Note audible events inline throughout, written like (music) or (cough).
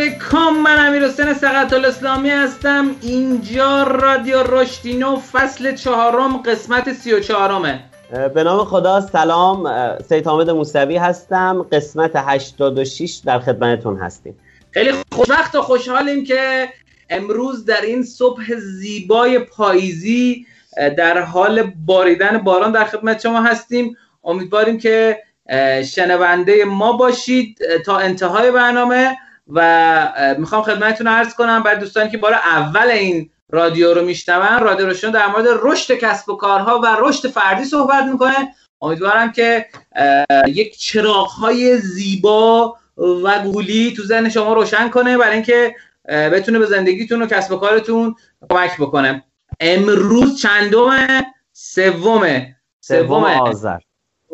علیکم من امیر حسین سقط الاسلامی هستم. اینجا رادیو رشدینو فصل چهارم قسمت سی و چهارمه. به نام خدا سلام. سید حامد موسوی هستم. قسمت 86 در خدمتتون هستیم. خیلی خوشبخت و خوشحالیم که امروز در این صبح زیبای پاییزی در حال باریدن باران در خدمت شما هستیم. امیدواریم که شنونده ما باشید تا انتهای برنامه. و می‌خوام خدمتتون عرض کنم برای دوستانی که بار اول این رادیو رو میشنون رادیو روشن در مورد رشد کسب و کارها و رشد فردی صحبت می‌کنه. امیدوارم که یک چراغ های زیبا و گولی تو ذهن شما روشن کنه برای اینکه بتونه به زندگیتون و کسب و کارتون کمک بکنه. امروز چندم سوم سوم آذر.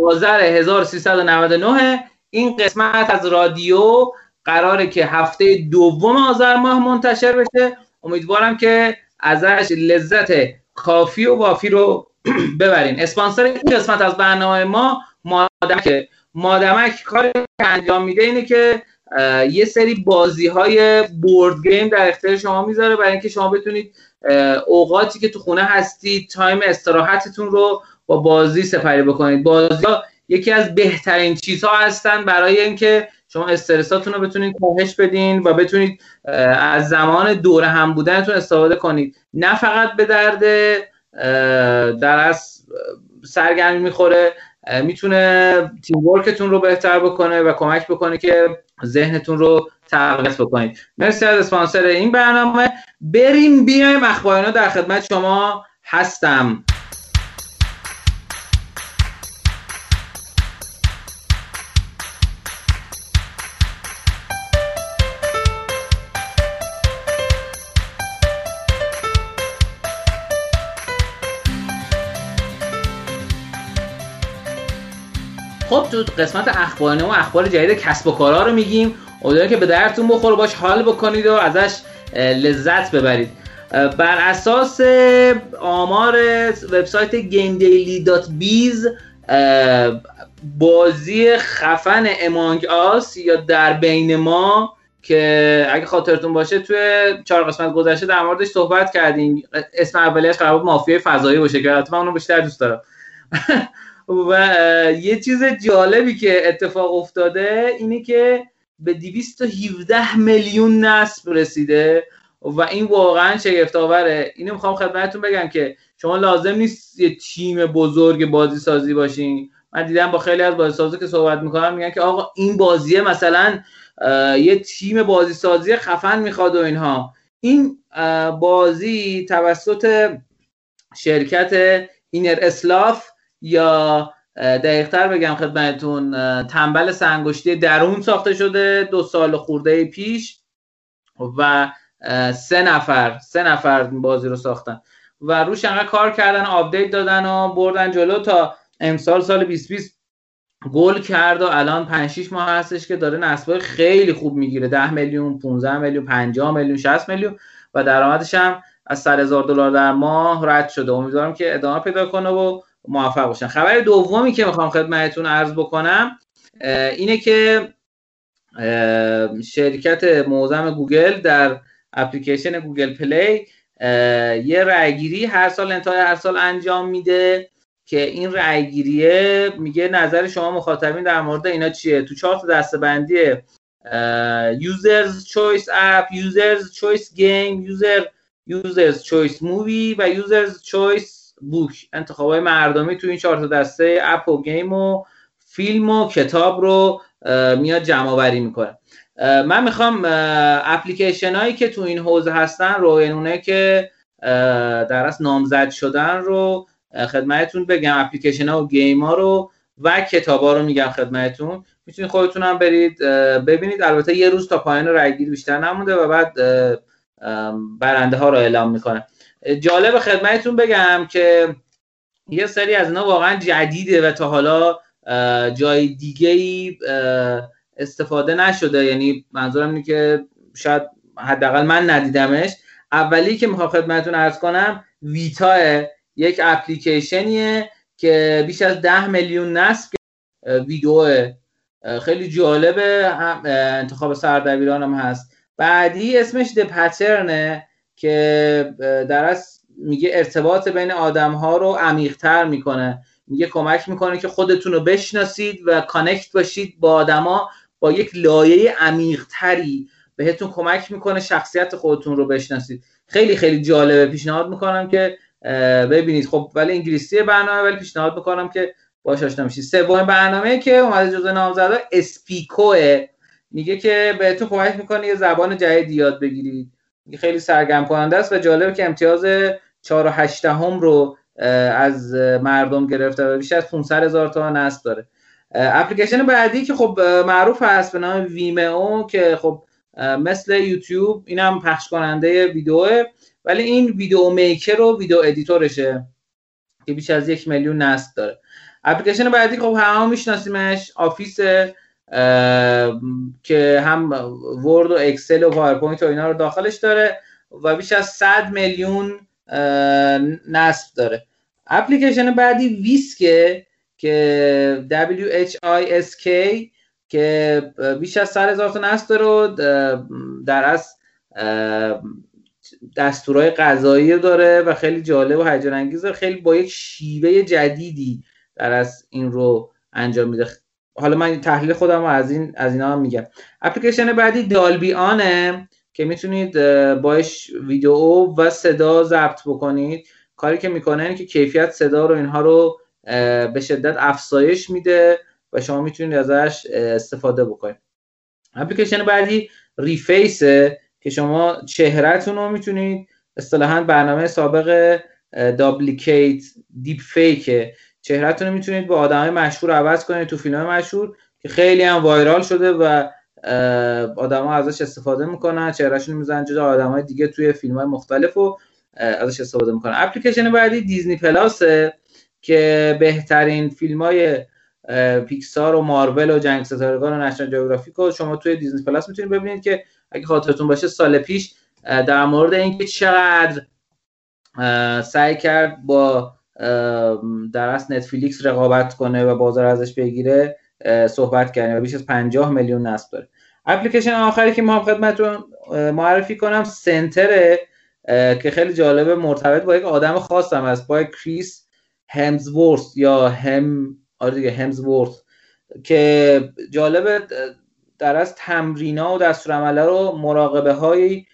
آذر 1399 این قسمت از رادیو قراره که هفته دوم آذر ماه منتشر بشه. امیدوارم که ازش لذت کافی و وافی رو (clears throat) ببرین. اسپانسر این قسمت از برنامه ما مادمک. مادمک کار انجام میده اینه که یه سری بازی های بورد گیم در اختیار شما می‌ذاره برای اینکه شما بتونید اوقاتی که تو خونه هستید تایم استراحتتون رو با بازی سپری بکنید. بازی ها یکی از بهترین چیزها هستن برای اینکه شما استرساتون رو بتونید کاهش بدین و بتونید از زمان دور هم بودنتون استفاده کنید. نه فقط به درد در از سرگرمی می‌خوره می‌تونه تیم ورکتون رو بهتر بکنه و کمک بکنه که ذهنتون رو تقویت بکنید. مرسی از اسپانسر این برنامه. بریم بیایم اخبارینا در خدمت شما هستم. خب تو قسمت اخبار و اخبار جدید کسب و کارها رو میگیم. امیدوارم که به درتون بخوره باش حال بکنید و ازش لذت ببرید. بر اساس آمار وبسایت gamedaily.biz بازی خفن امانگ آس یا در بین ما که اگه خاطرتون باشه توی چهار قسمت گذشته در موردش صحبت کردیم. اسم اولیش قرار بود مافیای فضایی باشه که من اونو بیشتر دوست دارم. (laughs) و یه چیز جالبی که اتفاق افتاده اینه که به 217 میلیون نصب رسیده و این واقعا شگفت آوره اینو می‌خوام خدمتتون بگم که شما لازم نیست یه تیم بزرگ بازی سازی باشین. من دیدم با خیلی از بازی سازی که صحبت می‌کنم میگن که آقا این بازیه مثلا یه تیم بازی سازی خفن می‌خواد و اینها. این بازی توسط شرکت Innersloth یا دقیقتر بگم خدمتتون تنبل سه انگشتی درون ساخته شده دو سال خورده پیش و سه نفر سه نفر بازی رو ساختن و روش انقدر کار کردن آپدیت دادن و بردن جلو تا امسال سال 2020 گل کرد و الان 5 6 ماه هستش که داره نصبای خیلی خوب می‌گیره. 10 میلیون 15 میلیون 50 میلیون 60 میلیون و درآمدش هم از 100 هزار دلار در ماه رد شده. امیدوارم که ادامه پیدا کنه و موفق باشن. خبر دومی که می‌خوام خدمتتون عرض بکنم اینه که شرکت معظم گوگل در اپلیکیشن Google Play یه رأیگیری هر سال انتهای هر سال انجام میده که این رأیگیریه میگه نظر شما مخاطبین در مورد اینا چیه؟ تو چهار دسته‌بندی Users' Choice App Users' Choice Game User Users' Choice Movie و Users' Choice Book انتخابای مردمی تو این چهار تا دسته app و game و فیلم و کتاب رو میاد جمع آوری می‌کنه. من می‌خوام اپلیکیشن هایی که تو این حوزه هستن رو یعنی که در از نامزد شدن رو خدمتتون بگم. اپلیکیشن ها و game ها رو و کتاب ها رو میگم خدمتتون. می‌تونید خودتون هم برید ببینید. البته یه روز تا پایان رگگیری بیشتر نمونده و بعد برنده ها رو اعلام می‌کنه. جالب خدمتتون بگم که یه سری از اینا واقعا جدیده و تا حالا جای دیگه ای استفاده نشده. یعنی منظورم اینه که شاید حداقل من ندیدمش. اولی که می‌خوام خدمتتون ارز کنم ویتا یک اپلیکیشنیه که بیش از ده میلیون نصب ویدیو خیلی جالبه. انتخاب سردبیران هم هست. بعدی اسمش د پترنه که در از میگه ارتباط بین آدم ها رو عمیقتر می‌کنه. میگه کمک می‌کنه که خودتون رو بشناسید و کانکت باشید با آدما با یک لایه عمیقتری. بهتون کمک می‌کنه شخصیت خودتون رو بشناسید. خیلی خیلی جالبه. پیشنهاد می‌کنم که ببینید. خب ولی انگلیسی برنامه ولی پیشنهاد می‌کنم که باش آشنا بشید. سومین برنامه که اومده جزو نامزدا اسپیکوه. میگه که بهتون کمک می‌کنه یه زبان جدید یاد بگیرید. خیلی سرگرم کننده است و جالبه که امتیاز 4 و 8 هم رو از مردم گرفته و بیش از 500 هزار تا نصب داره. اپلیکیشن بعدی که خب معروف هست به نام ویمئو که خب مثل یوتیوب اینم پخش کننده ویدیوه ولی این video maker و video editor شه که بیش از یک میلیون نصب داره. اپلیکیشن بعدی خب همه میشناسیمش Office که هم Word و Excel و PowerPoint و اینا رو داخلش داره و بیش از 100 میلیون نصب داره. اپلیکیشن بعدی Whisk ه که W H I S K که بیش از 100 هزار تا نصب داره در از دستورهای غذایی داره و خیلی جالب و هیجان انگیزه خیلی با یک شیوه جدیدی در از این رو انجام میده. حالا من تحلیل خودم رو از این از اینا میگم. اپلیکیشن بعدی دالبی آنه که می‌تونید باش ویدیو و صدا ضبط بکنید. کاری که می‌کنه اینه که کیفیت صدا رو اینها رو به شدت افزایش میده و شما می‌تونید ازش استفاده بکنید. اپلیکیشن بعدی ریفیسه که شما چهرهتون رو می‌تونید اصطلاحا برنامه سابق دابلیکیت دیپ فیکه چهرهتون رو می‌تونید با آدمای مشهور عوض کنید تو فیلم مشهور که خیلی هم وایرال شده و آدما ازش استفاده می‌کنن چهرهشون می‌زنن جدا آدمای دیگه توی فیلم های مختلف و ازش استفاده می‌کنن. اپلیکیشن بعدی دیزنی پلاسه که بهترین فیلم های پیکسار و مارول و جنگ ستارگان و نشنال جغرافیک رو شما توی دیزنی پلاس می‌تونید ببینید که اگه خاطرتون باشه سال پیش در مورد اینکه چقدر سعی کرد با در اصل نتفلیکس رقابت کنه و بازار ازش بگیره صحبت کردیم و بیش از 50 میلیون نصب داره. اپلیکیشن آخری که ما خدمتتون معرفی کنم سنتره که خیلی جالبه مرتبط با یک آدم خاص هم هست با کریس همزورث یا هم آره دیگه همزورث که جالبه در از تمرینا و دستورالعمله رو مراقبه هایی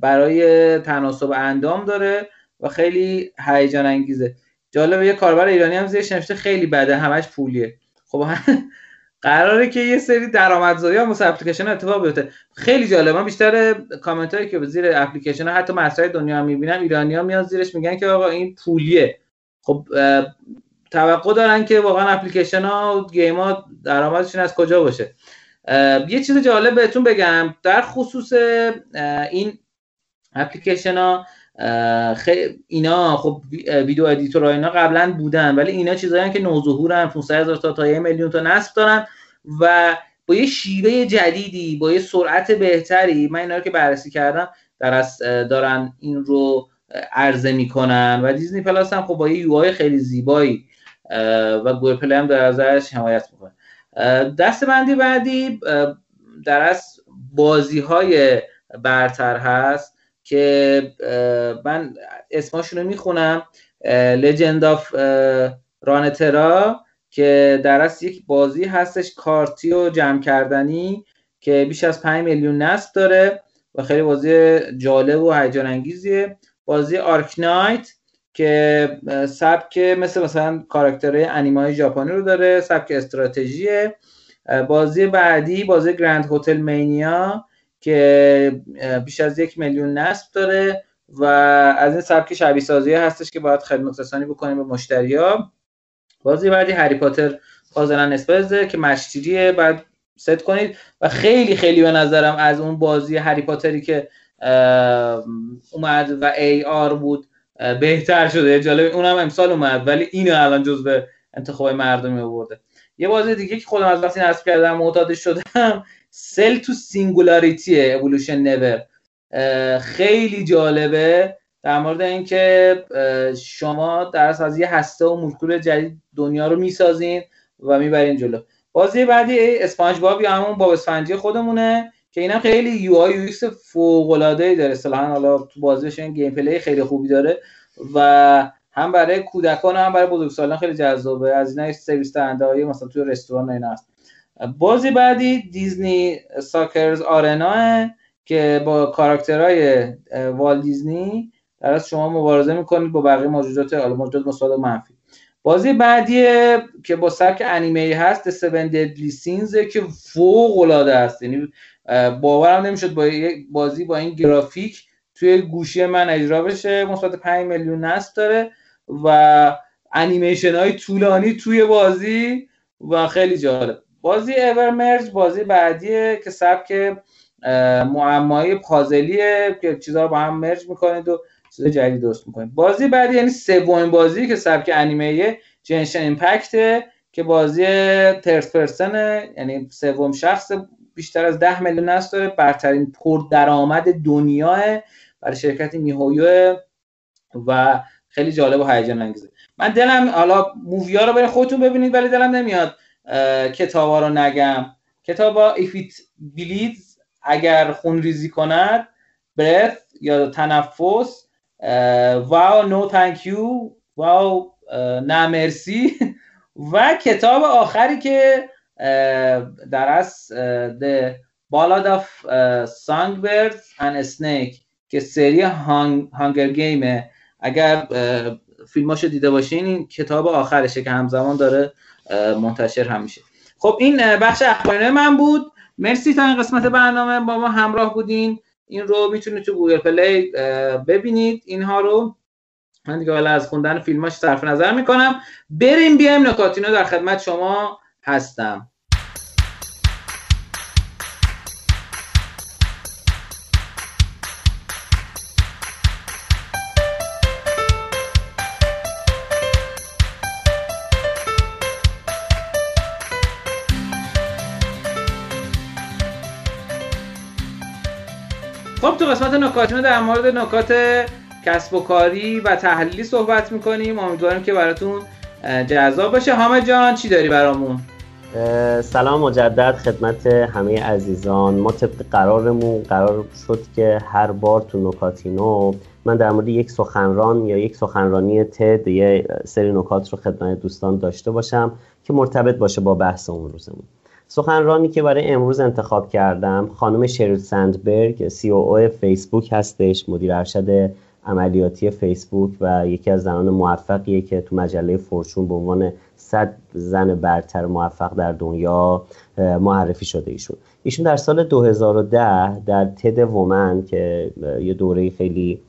برای تناسب اندام داره. و خیلی هیجان انگیزه. جالبه یه کاربر ایرانی هم زیرش نوشته خیلی بده همش پولیه. خب (laughs) قراره که یه سری درآمدزایی هم واسه اپلیکیشن اتفاق بیفته. خیلی جالبه. من بیشتر کامنت هایی که به زیر اپلیکیشن حتی مطرح دنیا می‌بینم ایرانی ها میاد زیرش میگن که آقا این پولیه. خب توقع دارن که واقعا اپلیکیشن ها و game ها درآمدشون از کجا باشه. یه چیز جالب بهتون بگم. در خصوص این اپلیکیشن ها خیلی اینا خب video editor اینا قبلا بودن ولی اینا چیزایی که نوظهورن 500 هزار تا تا 1 میلیون تا نصب دارن و با یه شیوه جدیدی با یه سرعت بهتری من اینا رو که بررسی کردم در دارن این رو عرضه می‌کنن و Disney Plus هم خب با یه UI خیلی زیبایی و Google Play هم در ازش حمایت می‌کنه. دسته بندی بعدی در از بازی های برتر هست. که من اسماشون رو می‌خونم Legend of رانترا که در اصل یک بازی هستش کارتی و جمع کردنی که بیش از 5 میلیون نصب داره و خیلی بازی جالب و هیجان انگیزیه. بازی آرک نایت که سبک مثل مثلا کاراکترهای انیمای ژاپنی رو داره سبک استراتژیه. بازی بعدی بازی گرند هتل مینیا که بیش از یک میلیون نصب داره و از این سبک شبیه سازی هستش که باید خدمت رسانی بکنیم به مشتریا. بازی بعدی هری پاتر فازلن اسپرزه که مشتریه. بعد ست کنید. و خیلی خیلی به نظرم از اون بازی هری پاتری که اومد و AR بود بهتر شده. جالب اونم امسال اومد ولی اینو الان جزو انتخاب مردمی آورده. یه بازی دیگه که خودم از وقتی نصب کردم معتاد شدم Cell to Singularity Evolution Never خیلی جالبه در مورد اینکه شما در از یه هسته و مولکول جدید دنیا رو می‌سازین و می‌برین جلو. بازی بعدی SpongeBob یا همون باب اسفنجی خودمونه که اینم خیلی UI فوق العاده ای داره. اصطلاحا حالا تو بازیش این gameplay خیلی خوبی داره و هم برای کودکان هم برای بزرگسالان خیلی جذابه. از اینا سرویس دهنده مثلا توی رستوران اینا هست. بازی بعدی Disney Sorcerer's Arena که با کاراکترهای وال دیزنی در از شما مبارزه می‌کنید با بقیه موجودات حالا موجودات مثبت منفی. بازی بعدی که با سبک انیمه هست سون ددلی سینز که فوق العاده است. یعنی باورم نمی‌شد با یک بازی با این گرافیک توی گوشی من اجرا بشه. مثبت 5 میلیون نصب داره و انیمیشن های طولانی توی بازی و خیلی جالب. بازی اورمرج بازی بعدیه که سبک معمایی پازلیه که چیزها رو با هم merge می‌کنید و چیز جدید درست می‌کنید. بازی بعدی یعنی سومین بازی که سبک انیمه Genshin Impact که بازی third person ه یعنی سوم شخص بیشتر از ده میلیون نصب داره برترین پر درآمد دنیا برای شرکت miHoYo و خیلی جالب و هیجان انگیزه. من دلم حالا movie ها رو برای خودتون ببینید ولی دلم نمیاد. کتابا رو نگم. کتابا If It اگر خون ریزی کند برث یا تنفس واو نو تانک واو نه مرسی. (laughs) و کتاب آخری که در از The Ballad of Songbirds and Snake که سری هانگر گیمه اگر فیلماشو دیده باشین این کتاب آخرشه که همزمان داره منتشر هم میشه. خب این بخش اخباری من بود. مرسی تا این قسمت برنامه با ما همراه بودین. این رو می‌تونید تو Google Play ببینید اینها رو. من دیگه حالا از خوندن فیلماش صرف نظر می‌کنم. بریم بیایم نکاتینو در خدمت شما هستم. خب تو قسمت نکاتینو در مورد نکات کسب و کاری و تحلیلی صحبت می‌کنیم. امیدوارم که براتون جذاب باشه. حامد جان چی داری برامون؟ سلام مجدد خدمت همه عزیزان. ما طبق قرارمون قرار شد که هر بار تو نکاتینو من در مورد یک سخنران یا یک سخنرانی تد یه سری نکات رو خدمت دوستان داشته باشم که مرتبط باشه با بحث اون روزمون. سخنرانی که برای امروز انتخاب کردم خانم شریل سندبرگ سی او او فیسبوک هستش مدیر ارشد عملیاتی فیسبوک و یکی از زنان موفقیه که تو مجله فورچون به عنوان صد زن برتر موفق در دنیا معرفی شده ایشون. ایشون در سال 2010 در تد وومن که یه دوره خیلی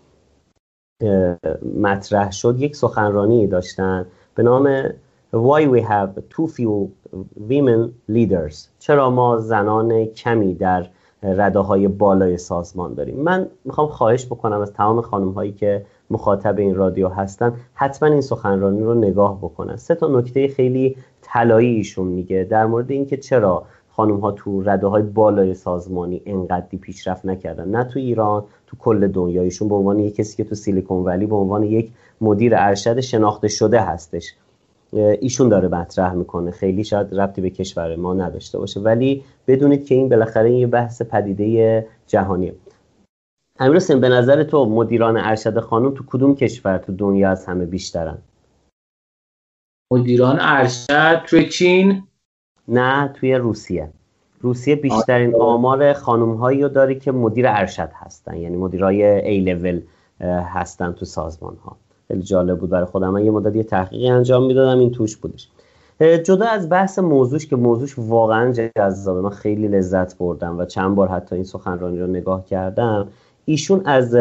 مطرح شد یک سخنرانی داشتن به نام Why we have too few women leaders. چرا ما زنان کمی در رده های بالای سازمان داریم؟ من می‌خوام خواهش بکنم از تمام خانم هایی که مخاطب این رادیو هستن حتما این سخنرانی رو نگاه بکنن. سه تا نکته خیلی طلایی ایشون میگه در مورد اینکه چرا خانم ها تو رده های بالای سازمانی انقدری پیشرفت نکردن. نه تو ایران تو کل دنیا ایشون به عنوان یک کسی که تو سیلیکون ولی به عنوان یک مدیر ارشد شناخته شده هستش. ایشون داره مطرح می‌کنه. خیلی شاید ربطی به کشور ما نداشته باشه. ولی بدونید که این بالاخره یه بحث پدیده جهانیه. امیر حسین به نظر تو مدیران ارشد خانم تو کدوم کشور تو دنیا از همه بیشترن؟ مدیران ارشد توی چین؟ نه توی روسیه. روسیه بیشترین آمار خانم هایی رو داره که مدیر ارشد هستن. یعنی مدیرای ای لول هستن تو سازمان ها خیلی جالب بود برای خودم. من یه مدت یه تحقیقی انجام می‌دادم این توش بودش. جدا از بحث موضوعش که موضوعش واقعا جذابه. من خیلی لذت بردم و چند بار حتی این سخنرانی رو نگاه کردم. ایشون از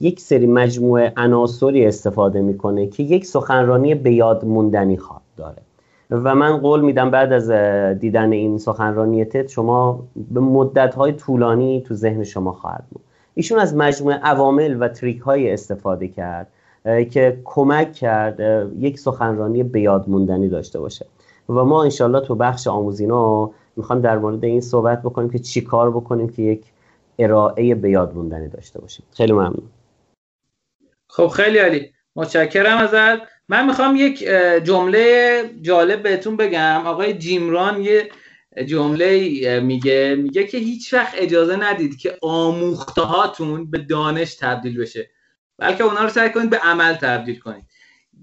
یک سری مجموعه عناصری استفاده می‌کنه که یک سخنرانی به یاد موندنی خواد داره. و من قول میدم بعد از دیدن این سخنرانی تد شما به مدت های طولانی تو ذهن شما خواهد بود. ایشون از مجموعه عوامل و تریک های استفاده کرد. که کمک کرد یک سخنرانی به یاد موندنی داشته باشه. و ما انشالله تو بخش آموزینا می‌خوام در مورد این صحبت بکنیم که چی کار بکنیم که یک ارائه به یاد موندنی داشته باشیم. خیلی ممنون. خب خیلی عالی. متشکرم ازت. من می‌خوام یک جمله جالب بهتون بگم. آقای جیمران یه جمله میگه. میگه که هیچ وقت اجازه ندید که آموخته به دانش تبدیل بشه. بلکه اونا رو سعی کنید به عمل تبدیل کنید.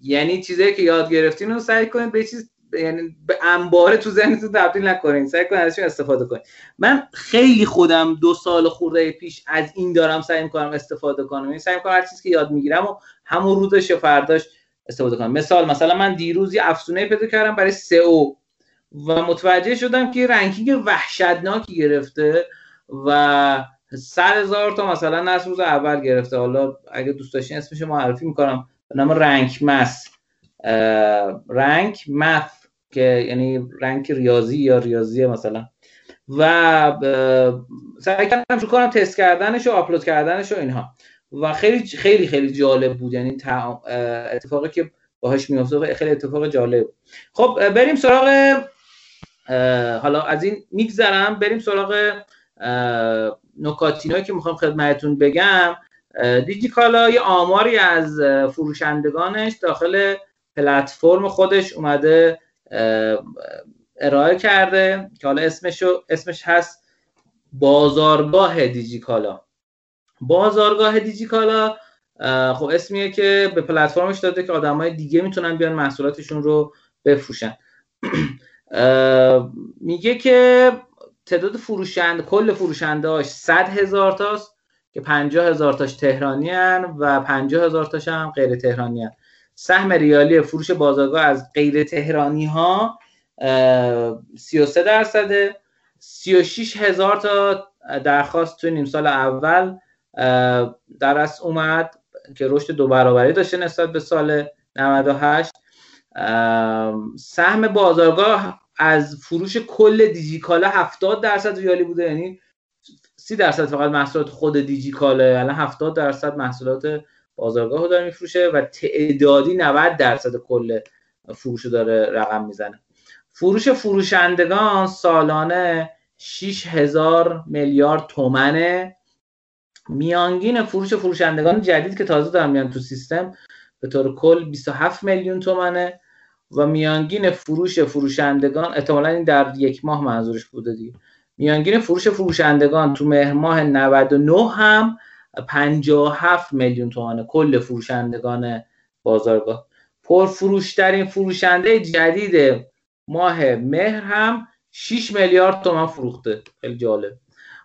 یعنی چیزایی که یاد گرفتین رو سعی کنید به چیز یعنی به انباره تو ذهنتون تبدیل نکنین. سعی کنید ازش استفاده کنید. من خیلی خودم دو سال خورده پیش از این دارم سعی می‌کنم استفاده کنم. یعنی سعی می‌کنم هر چیزی که یاد می‌گیرم و همون روزش فرداش استفاده کنم. مثال مثلا من دیروز یه افزونه پیدا کردم برای سئو و متوجه شدم که ranking وحشتناکی گرفته و سر هزار تا مثلا نصب روز اول گرفته. حالا اگه دوست داشتین اسمش معرفی می‌کنم. به نام Rank Math. Rank Math که یعنی رنک ریاضی یا ریاضی مثلا. و سعی کردم شروع کنم تست کردنش و آپلود کردنش و اینها. و خیلی خیلی خیلی جالب بود. یعنی اتفاقی که باهاش میفته خیلی اتفاق جالب. خب بریم سراغ حالا از این میگذرم. بریم سراغ نکاتینایی که می‌خوام خدمتتون بگم دیجیکالا یه آماری از فروشندگانش داخل پلتفرم خودش اومده ارائه کرده که حالا اسمش, اسمش هست بازارگاه دیجیکالا. بازارگاه دیجیکالا خب اسمیه که به پلتفرمش داده که آدمای دیگه می‌تونن بیان محصولاتشون رو بفروشن. (clears throat) میگه که تعداد فروشنده کل فروشندهاش 100 هزار تاست که 50 هزار تاش تهرانی هن و 50 هزار تاش هم غیر تهرانی هن. سهم ریالی فروش بازارگاه از غیر تهرانی ها 33 درصده 36 هزار تا درخواست توی نیم سال اول در از اومد که رشد دو برابری داشته نسبت به سال 98 سهم بازارگاه از فروش کل دیجیکالا 70 درصد ریالی بوده یعنی 30 درصد فقط محصولات خود دیجیکاله. الان 70 درصد محصولات بازارگاه رو داره میفروشه و تعدادی 90 درصد کل فروش داره رقم می‌زنه. فروش فروشندگان سالانه 6000 میلیارد تومنه. میانگین فروش فروشندگان جدید که تازه دارن میان تو سیستم به طور کل 27 میلیون تومنه. و میانگین فروش فروشندگان احتمالا این در یک ماه منظورش بوده دیگه. میانگین فروش فروشندگان تو مهر ماه 99 هم 57 میلیون تومانه کل فروشندگان بازارگاه. پرفروشترین فروشنده جدید ماه مهر هم 6 میلیارد تومان فروخته. خیلی جالب.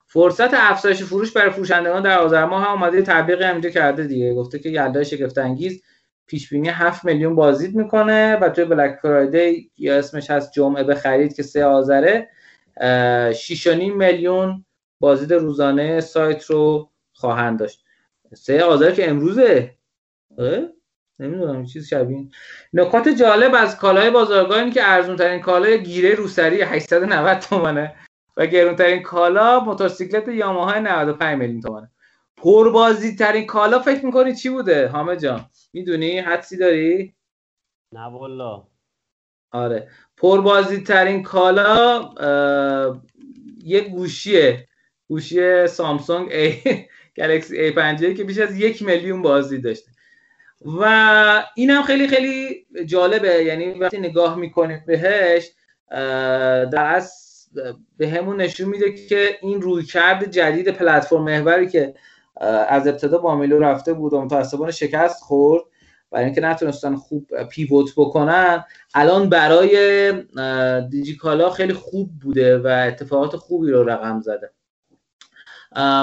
فرصت افزایش فروش برای فروشندگان در آذر ماه هم اومده تبلیغ اینجا کرده دیگه. گفته که یلدا شگفت انگیز پیش بینی 7 میلیون بازدید می‌کنه و توی بلک فرایدی یا اسمش هست جمعه بخرید که سه آذره 6.5 میلیون بازدید روزانه سایت رو خواهند داشت. سه آذر که امروزه؟ نمی‌دونم چیز شبیه نکات جالب از کالای بازارگاه اینه که ارزون ترین کالای گیره روسری 890 تومنه و گرون ترین کالا موتورسیکلت یاماها 95 میلیون تومنه. پربازی ترین کالا فکر می‌کنی چی بوده؟ حامد جان می‌دونی؟ حدسی داری؟ نه والا آره. پربازی ترین کالا یه گوشیه. گوشی سامسونگ ای گلکسی A50 که بیش از یک میلیون بازی داشته. و اینم خیلی خیلی جالبه. یعنی وقتی نگاه می‌کنید بهش در از به همون نشون میده که این رویکرد جدید پلتفرم محوری که از ابتدا با میلو رفته بود و متاسفانه شکست خورد. برای اینکه نتونستن خوب پیوت بکنن. الان برای دیجیکالا خیلی خوب بوده و اتفاقات خوبی رو رقم زده.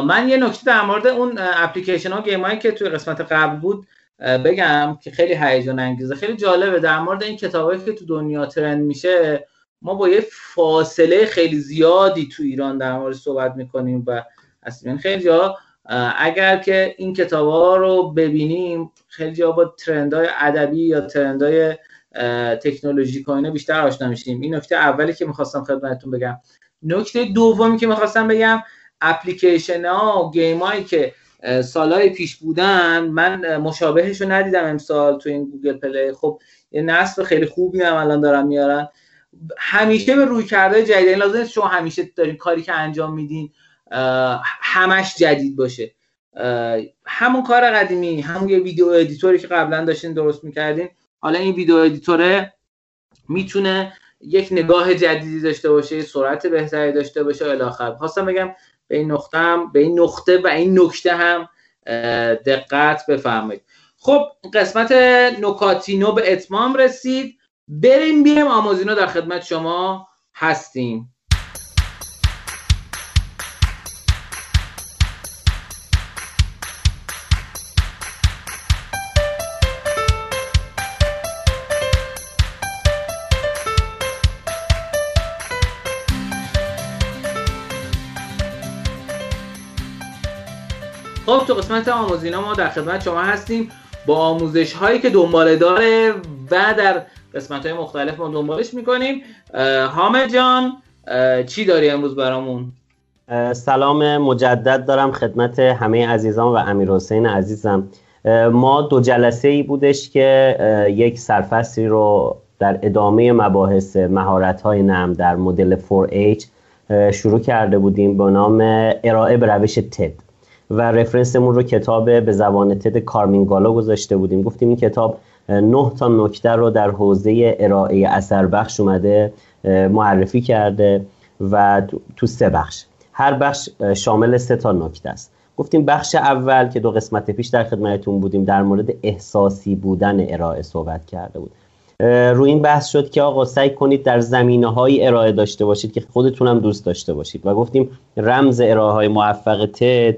من یه نکته در مورد اون اپلیکیشن ها گیم هایی که توی قسمت قبل بود بگم که خیلی هیجان انگیزه. خیلی جالبه. در مورد این کتابایی که تو دنیا ترند میشه ما با یه فاصله خیلی زیادی تو ایران در مورد صحبت می‌کنیم و اصلا خیلی جا اگر که این کتاب ها رو ببینیم خیلی جا با های ادبی یا های تکنولوژی coin ه بیشتر آشنا میشیم. این نکته اولی که می‌خواستم خدمتتون بگم. نکته دومی که می‌خواستم بگم اپلیکیشن ها و game هایی که سالهای پیش بودن من مشابهش رو ندیدم امسال تو این Google Play. خب یه نصب خیلی خوبی هم الان دارن میارن. همیشه یه رویکرد جدید لازمه شما همیشه دارین کاری که انجام میدین. همش جدید باشه. همون کار قدیمی همون یه video editor ی که قبلا داشتین درست می‌کردین. حالا این ویدیو ادیتوره می‌تونه یک نگاه جدیدی داشته باشه سرعت بهتری داشته باشه الی آخر. خواستم بگم به این نقطه هم به این نقطه و این نکته هم دقت بفرمایید. خب قسمت نکاتینو به اتمام رسید. بریم بیم آموزینو در خدمت شما هستیم. تو قسمت آموزینا ما در خدمت شما هستیم با آموزش هایی که دنباله داره و در قسمت های مختلف ما دنبالش می‌کنیم. حامد جان چی داری امروز برامون؟ سلام مجدد دارم خدمت همه عزیزان و امیر حسین عزیزم. ما دو جلسه ای بودش که یک سرفصلی رو در ادامه مباحث مهارت های نم در مدل 4H شروع کرده بودیم به نام ارائه به روش تد و رفرنسمون رو کتاب به زبان تد کارمینگالا گذاشته بودیم. گفتیم این کتاب نه تا نکته رو در حوزه ارائه اثر بخش اومده معرفی کرده و تو سه بخش. هر بخش شامل سه تا نکته است. گفتیم بخش اول که دو قسمت پیش در خدمتتون بودیم در مورد احساسی بودن ارائه صحبت کرده بود. روی این بحث شد که آقا سعی کنید در زمینه های ارائه داشته باشید که خودتون هم دوست داشته باشید. و گفتیم رمز ارائه های موفق تد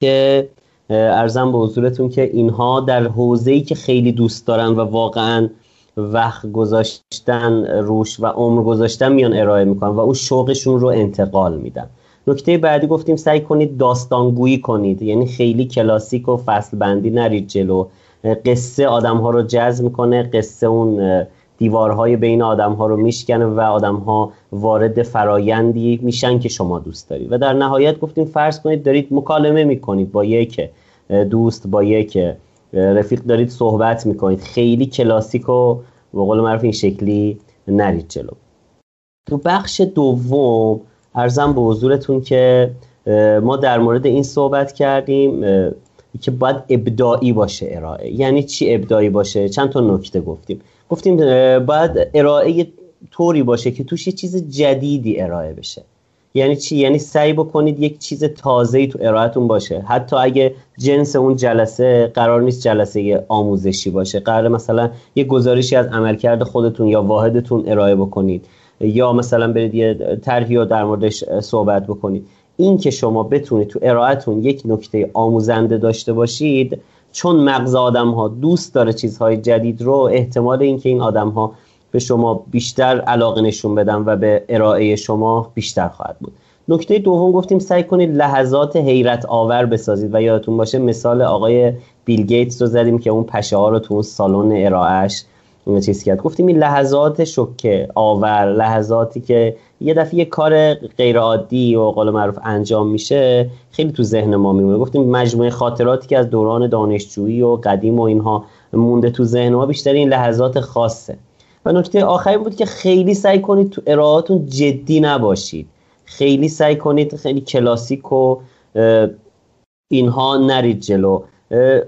که ارزم به حضورتون که اینها در حوزه‌ای که خیلی دوست دارن و واقعا وقت گذاشتن روش و عمر گذاشتن میان ارائه می‌کنن و اون شوقشون رو انتقال میدن. نکته بعدی گفتیم سعی کنید داستانگویی کنید یعنی خیلی کلاسیک و فصل بندی نرید جلو. قصه آدم ها رو جذب می‌کنه قصه اون دیوارهای بین آدم ها رو میشکنه و آدم ها وارد فرایندی میشن که شما دوست دارید و در نهایت گفتیم فرض کنید دارید مکالمه می‌کنید با یک دوست با یک رفیق دارید صحبت می‌کنید. خیلی کلاسیک و به قول معروف این شکلی نرید جلو. تو بخش دوم ارزم به حضورتون که ما در مورد این صحبت کردیم که باید ابداعی باشه ارائه. یعنی چی ابداعی باشه؟ چند تا نکته گفتیم. گفتیم باید ارائه طوری باشه که توش یه چیز جدیدی ارائه بشه. یعنی چی؟ یعنی سعی بکنید یک چیز تازه‌ای تو ارائهتون باشه. حتی اگه جنس اون جلسه قرار نیست جلسه آموزشی باشه. قرار مثلا یه گزارشی از عملکرد خودتون یا واحدتون ارائه بکنید. یا مثلا برید یه طرحی رو در موردش صحبت بکنید. این که شما بتونید تو ارائهتون یک نکته آموزنده داشته باشید چون مغز آدم ها دوست داره چیزهای جدید رو احتمال اینکه این آدم ها به شما بیشتر علاقه نشون بدن و به ارائه شما بیشتر خواهد بود. نکته دوم گفتیم سعی کنید لحظات حیرت آور بسازید و یادتون باشه مثال آقای بیل گیتس رو زدیم که اون پشه ها رو تو اون سالن ارائهش چیز کرد. گفتیم این لحظات شوکه آور لحظاتی که یه دفعه یه کار غیر عادی و قول معروف انجام میشه خیلی تو ذهن ما میمونه. گفتیم مجموعه خاطراتی که از دوران دانشجویی و قدیم و اینها مونده تو ذهن ما بیشتر این لحظات خاصه. و نکته آخری بود که خیلی سعی کنید تو ارائهاتون جدی نباشید. خیلی سعی کنید خیلی کلاسیک و اینها نرید جلو.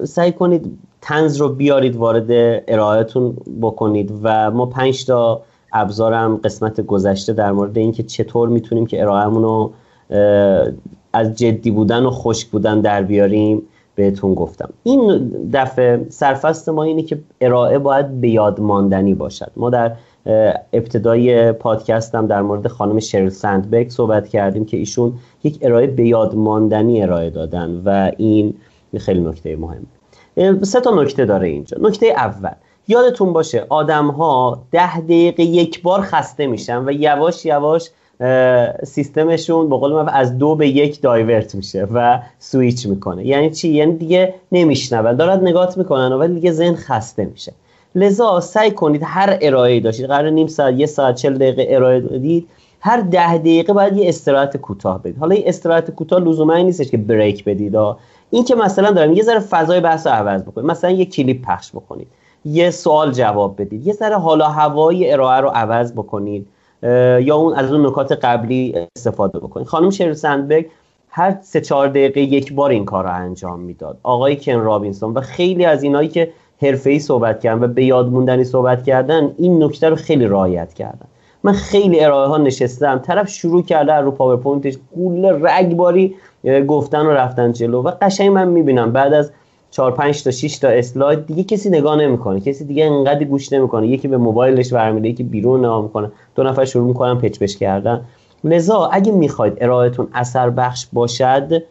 سعی کنید تنز رو بیارید وارد ارائهتون بکنید و ما پنج تا ابزارم قسمت گذشته در مورد اینکه چطور می‌تونیم که ارائهمون رو از جدی بودن و خشک بودن در بیاریم بهتون گفتم. این دفعه سرفست ما اینه که ارائه باید به یاد ماندنی باشد. ما در ابتدای پادکستم در مورد خانم شرل سندبک صحبت کردیم که ایشون یک ارائه به یاد ماندنی ارائه دادن و این خیلی نکته مهمه سه تا نکته داره اینجا. نکته اول. یادتون باشه آدم ها ده دقیقه یک بار خسته میشن و یواش یواش سیستمشون به قول از دو به یک دایورت میشه و سویچ می‌کنه. یعنی چی؟ یعنی دیگه نمیشنون. دارد نگات می‌کنن ولی دیگه ذهن خسته میشه. لذا سعی کنید هر ارائه داشتید قرار نیم ساعت یه ساعت چل دقیقه ارائه دادید هر ده دقیقه باید یه استراحت کوتاه بدید. حالا این استراحت کوتاه لزوما نیستش که بریک بدید این که مثلا دارم یه ذره فضای بحث رو عوض بکنید مثلا یه کلیپ پخش بکنید یه سوال جواب بدید یه ذره حالا هوای ارائه رو عوض بکنید یا اون از اون نکات قبلی استفاده بکنید خانم شیر سندبرگ هر سه چهار دقیقه یک بار این کار رو انجام می‌داد. آقای کن رابینسون و خیلی از اینایی که ای صحبت کردن و به یاد موندنی صحبت کردن این نکته رو خیلی رعایت کردن. من خیلی ارائه ها نشستم. طرف شروع کرده رو PowerPoint ش و رگباری گفتن و رفتن جلو. و قشنگ من می‌بینم بعد از 4 5 تا 6 تا اسلاید دیگه کسی نگاه نمی‌کنه. کسی دیگه انقدر گوش نمی‌کنه. یکی به موبایلش ور میره یکی بیرون نگاه می‌کنه. دو نفر شروع می‌کنن پچ پچ کردن. لذا اگه می‌خواید ارائهتون اثر بخش باشد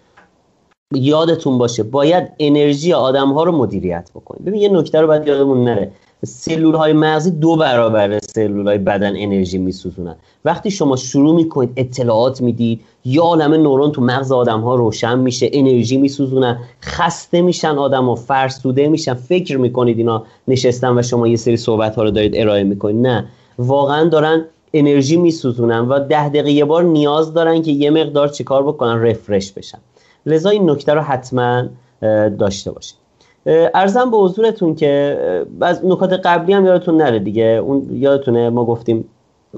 یادتون باشه باید انرژی آدم ها رو مدیریت بکنید. ببین یه نکته رو باید یادمون نره. سلول های مغزی دو برابر سلول های بدن انرژی میسوزونن. وقتی شما شروع می‌کنید اطلاعات می‌دید یا عالم نورون تو مغز آدم ها روشن میشه انرژی میسوزونن خسته میشن آدم ها فرسوده میشن فکر می‌کنید اینا نشستن و شما یه سری صحبت ها رو دارید ارائه می‌کنید. نه. واقعا دارن انرژی میسوزونن و ده دقیقه یه بار نیاز دارن که یه مقدار چیکار بکنن؟ رفرش بشن. لذا این نکته رو حتما داشته باشید. ارزم به حضورتون که از نکات قبلی هم یادتون نره دیگه. اون یادتونه ما گفتیم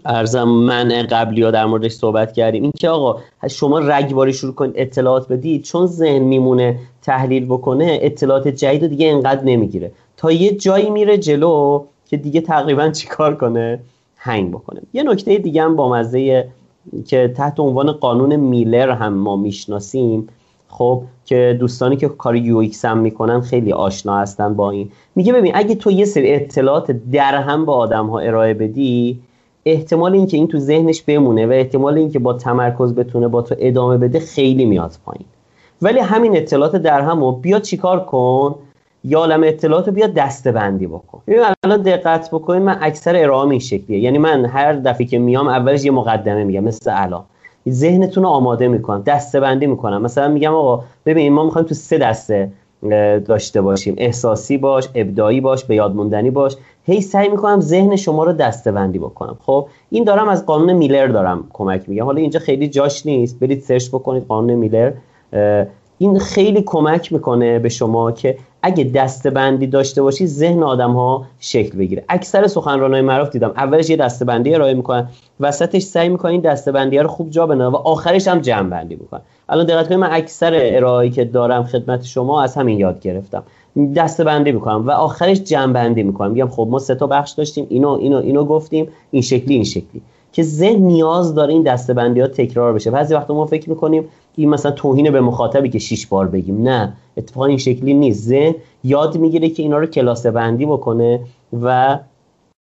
ارزم من قبلی ها در موردش صحبت کردیم. اینکه آقا شما رگباری شروع کنید اطلاعات بدید چون ذهن میمونه تحلیل بکنه اطلاعات جدید دیگه انقدر نمی‌گیره. تا یه جایی میره جلو که دیگه تقریبا چیکار کنه؟ هنگ بکنه. یه نکته دیگه هم با مزه که تحت عنوان قانون میلر هم ما می‌شناسیم خب که دوستانی که کار UX هم می‌کنن خیلی آشنا هستن با این. میگه ببین اگه تو یه سری اطلاعات در هم با آدم ها ارائه بدی احتمال اینکه این تو ذهنش بمونه و احتمال اینکه با تمرکز بتونه با تو ادامه بده خیلی میاد پایین. ولی همین اطلاعات در هم رو بیا چیکار کن؟ یه عالم اطلاعات رو بیا دسته بندی بکن. ببین الان دقت بکنید من اکثر ارائه این شکلیه. یعنی من هر دفعه که میام اولش یه مقدمه میگم مثل الان. ذهنتون رو آماده می‌کنم دسته بندی می‌کنم. مثلا میگم آقا ببین ما می‌خوایم تو سه دسته داشته باشیم. احساسی باش ابداعی باش به یاد موندنی باش. هی سعی می‌کنم ذهن شما رو دسته بندی بکنم. خب این دارم از قانون میلر دارم کمک میگم. حالا اینجا خیلی جاش نیست. برید سرچ بکنید قانون میلر. این خیلی کمک می‌کنه به شما که اگه دسته بندی داشته باشی ذهن آدم ها شکل بگیره. اکثر سخنرانای معروف دیدم اولش یه دسته بندی ارائه می‌کنن وسطش سعی می‌کنن این دسته بندی رو خوب جا بندازن و آخرش هم جمع بندی می‌کنن. الان دقت کنید من اکثر ارائه‌ای که دارم خدمت شما از همین یاد گرفتم. دسته بندی می‌کنم و آخرش جمع بندی می‌کنم. میگم خب ما سه تا بخش داشتیم اینو اینو اینو گفتیم این شکلی این شکلی. که ذهن نیاز داره این دسته بندی ها تکرار بشه. بعضی وقتا ما فکر می‌کنیم این مثلا توهین به مخاطبی که شیش بار بگیم. نه اتفاقا این شکلی نیست. ذهن یاد می‌گیره که اینا رو کلاسه بندی بکنه و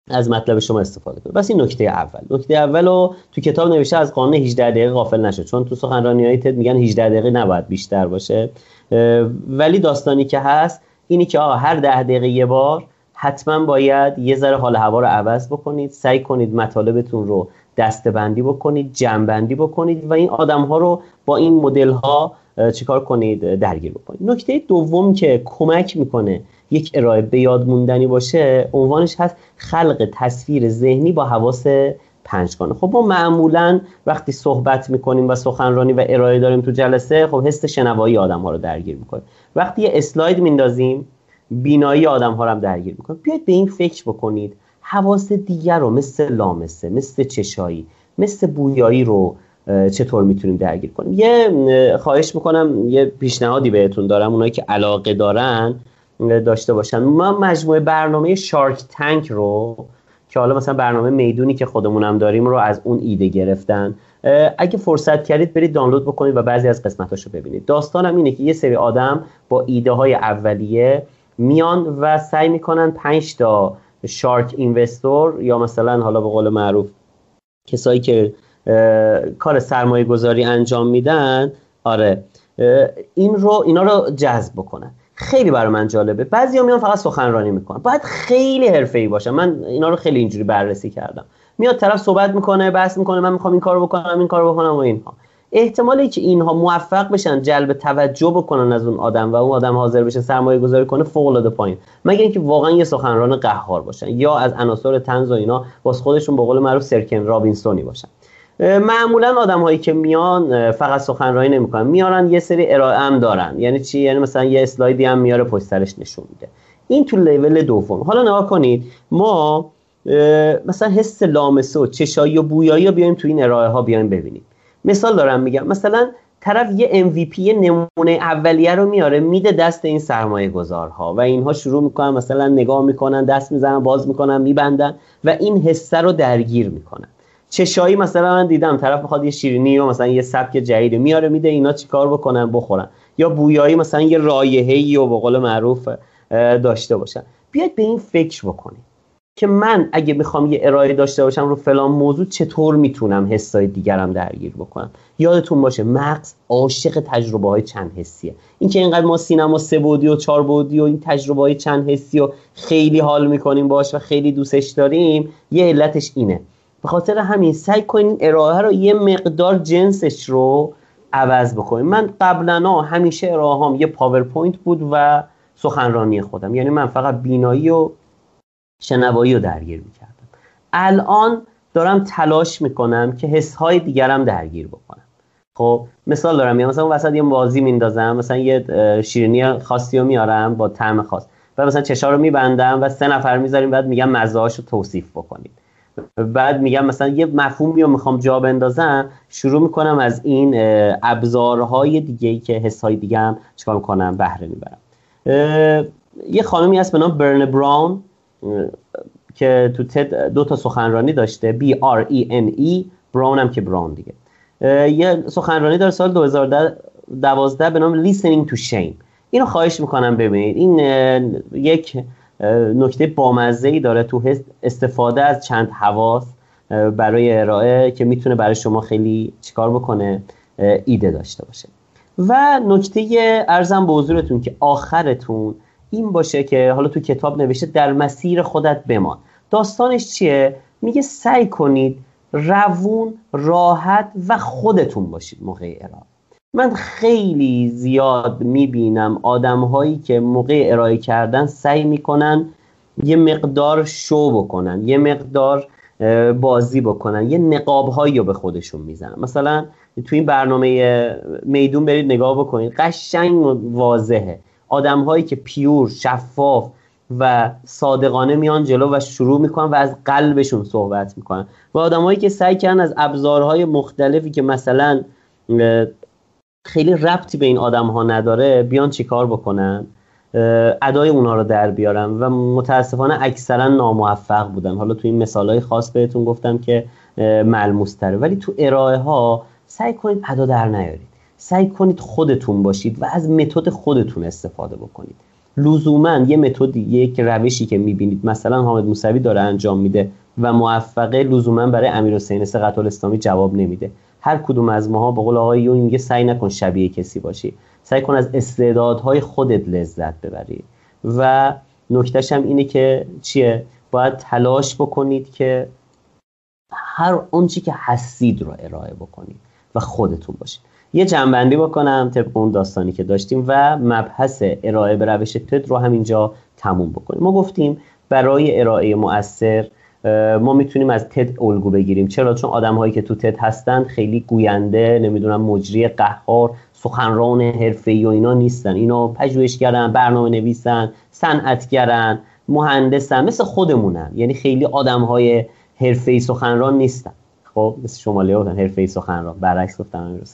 از مطلب شما استفاده کنه. بس این نکته اول. نکته اول رو تو کتاب نوشته از قانون 18 دقیقه غافل نشد چون تو سخنرانی های تد میگن 18 دقیقه نباید بیشتر باشه. ولی داستانی که هست اینی که آقا هر ده دقیقه یه بار حتما باید یه ذره حال هوا رو عوض بکنید. سعی کنید مطالبتون رو دستبندی بکنید جمع بکنید و این آدم ها رو با این مدل ها چیکار کنید؟ درگیر بکنید. نکته دوم که کمک می‌کنه یک ارائه به یاد موندنی باشه عنوانش هست خلق تصویر ذهنی با حواس پنجگانه. خب ما معمولا وقتی صحبت می‌کنیم و سخنرانی و ارائه داریم تو جلسه خب حس شنوایی آدم ها رو درگیر می‌کنیم وقتی یه اسلاید میندازیم بینایی آدم ها رو هم درگیر می‌کنیم بیاید به این فکر بکنید. حواس دیگر رو مثل لامسه مثل چشایی مثل بویایی رو چطور می‌تونیم درگیر کنیم؟ یه خواهش می‌کنم یه پیشنهادی بهتون دارم اونایی که علاقه دارن داشته باشن. ما مجموعه برنامه شارک تنک رو که حالا مثلا برنامه می‌دونی که خودمونم داریم رو از اون ایده گرفتن. اگه فرصت کردید برید دانلود بکنید و بعضی از قسمتاشو ببینید. داستانم اینه که یه سری آدم با ایده های اولیه میان و سعی می‌کنن 5 تا شارک اینوستور یا مثلا حالا به قول معروف کسایی که کار سرمایه گذاری انجام میدن آره این رو اینا رو جذب بکنن. خیلی برای من جالبه. بعضی میان فقط سخنرانی می‌کنن. باید خیلی ای باشه. من اینا رو خیلی اینجوری بررسی کردم. میاد طرف صحبت می‌کنه بحث می‌کنه من می‌خوام این کارو بکنم این کارو بکنم و اینها. احتمالی که اینها موفق بشن جلب توجه بکنن از اون آدم و اون آدم حاضر بشه سرمایه گذاری کنه فوق العاده پایین. مگر اینکه واقعا یه سخنران قهار باشن یا از عناصر تنز و اینا واس خودشون به قول معروف سرکن رابینسونی باشن. معمولا آدم هایی که میان فقط سخنرانی نمی‌کنن میارن یه سری ارائه هم دارن. یعنی چی؟ یعنی مثلا یه اسلایدی هم میاره پشت سرش نشون میده. این تو لیول دوم. حالا نگاه کنید ما مثلا حس لامسه و چشایی و بویایی رو بیایم تو این ارائه ها بیایم ببینیم. مثال دارم میگم. مثلا طرف یه MVP نمونه اولیه رو میاره میده دست این سرمایه گذارها و اینها شروع می‌کنن مثلا نگاه می‌کنن دست می‌زنن باز می‌کنن میبندن و این حسه رو درگیر می‌کنن. چشایی مثلا من دیدم طرف می‌خواد یه شیرینی و مثلا یه سبک جدید میاره میده اینا چیکار بکنن بخورن. یا بویایی مثلا یه رایحه‌ای و به قول معروف داشته باشن. بیاید به این فکر بکنید. که من اگه می‌خوام یه ارائه داشته باشم رو فلان موضوع چطور می‌تونم حسای دیگرم درگیر بکنم؟ یادتون باشه مغز عاشق تجربه های چند حسیه. اینکه اینقدر ما سینما سه بودی و چهار بودی و این تجربه های چند حسی و خیلی حال می‌کنیم باش و خیلی دوستش داریم یه علتش اینه. به خاطر همین سعی کنین ارائه رو یه مقدار جنسش رو عوض بکنیم من قبلا همیشه ارائه هم یه PowerPoint بود و سخنرانی خودم. یعنی من فقط بینایی و شنوایی رو درگیر می‌کردم. الان دارم تلاش می‌کنم که حسهای دیگرم درگیر بکنم. خب مثال دارم یا مثلا وسط یه بازی میندازم مثلا یه شیرینی خاصی رو میارم با طعم خاص. و مثلا چشا رو میبندم و سه نفر می‌ذاریم بعد میگم مزه‌اش رو توصیف بکنید بعد میگم مثلا یه مفهومی رو می‌خوام جا بندازم شروع می‌کنم از این ابزارهای دیگه ای که حسهای دیگه هم چیکار می‌کنم بهره می‌برم. یه خانمی هست به نام برن براون. که تو تد دو تا سخنرانی داشته B R E N E براون هم که براون دیگه. یه سخنرانی داره سال 2012 به نام Listening to Shame. اینو خواهش می‌کنم ببینید. این یک نکته بامزه ای داره تو استفاده از چند حواس برای ارائه که می‌تونه برای شما خیلی چیکار بکنه ایده داشته باشه. و نکته ارزم به حضورتون که آخرتون این باشه که حالا تو کتاب نوشته در مسیر خودت بمان. داستانش چیه؟ میگه سعی کنید روون راحت و خودتون باشید موقع ارائه. من خیلی زیاد می‌بینم آدم هایی که موقع ارائه کردن سعی می‌کنن یه مقدار شو بکنن یه مقدار بازی بکنن یه نقاب هایی رو به خودشون می‌زنن. مثلا تو این برنامه میدون برید نگاه بکنید قشنگ واضحه. آدم هایی که پیور شفاف و صادقانه میان جلو و شروع می‌کنن و از قلبشون صحبت می‌کنن. و آدمهایی که سعی کردن از ابزارهای مختلفی که مثلا خیلی ربطی به این آدم ها نداره بیان چیکار بکنن؟ ادای اونها رو در بیارن و متاسفانه اکثرا ناموفق بودن. حالا تو این مثال های خاص بهتون گفتم که ملموس تره. ولی تو ارائه ها سعی کنید ادا در نیارید. سعی کنید خودتون باشید و از متد خودتون استفاده بکنید. لزوما یه متدی یک روشی که می‌بینید مثلا حامد موسوی داره انجام میده و موفقه لزوما برای امیر حسین سقط اسلامی جواب نمیده. هر کدوم از ماها به قول آقای یون میگه سعی نکن شبیه کسی باشی. سعی کن از استعدادهای خودت لذت ببری. و نکتهش هم اینه که چیه؟ باید تلاش بکنید که هر آنچه که هستید رو ارائه بکنید و خودتون باشید. یه جنبندی بکنم طبق اون داستانی که داشتیم و مبحث ارائه به روش تد رو همینجا تموم بکنیم. ما گفتیم برای ارائه مؤثر ما می‌تونیم از تد الگو بگیریم. چرا؟ چون آدم هایی که تو تد هستن خیلی گوینده نمی‌دونم مجری قهار سخنران حرفه‌ای و اینا نیستن. اینا پژوهشگرن برنامه نویسن صنعتگرن مهندسن مثل خودمونن. یعنی خیلی آدم های حرفه‌ای سخنران نیستن. خب مثل شمالی بودن حرفه‌ای سخنران. برعکس گفتم بعد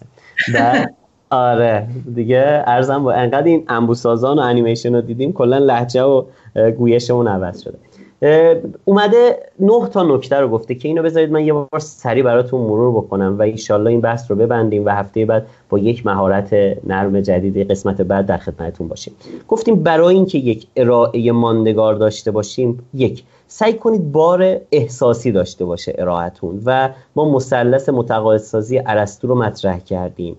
آره. دیگه ارزم با انقدر این انبوسازان و انیمیشن رو دیدیم کلا لحجه و گویشمون عوض شده. اومده نه تا نکته رو گفته که اینو بذارید من یه بار سریع براتون مرور بکنم و ایشالله این بحث رو ببندیم و هفته بعد با یک مهارت نرم جدید قسمت بعد در خدمتتون باشیم. گفتیم برای اینکه یک ارائه ماندگار داشته باشیم یک سعی کنید بار احساسی داشته باشه ارائهتون و ما مثلث متقاعدسازی ارسطو رو مطرح کردیم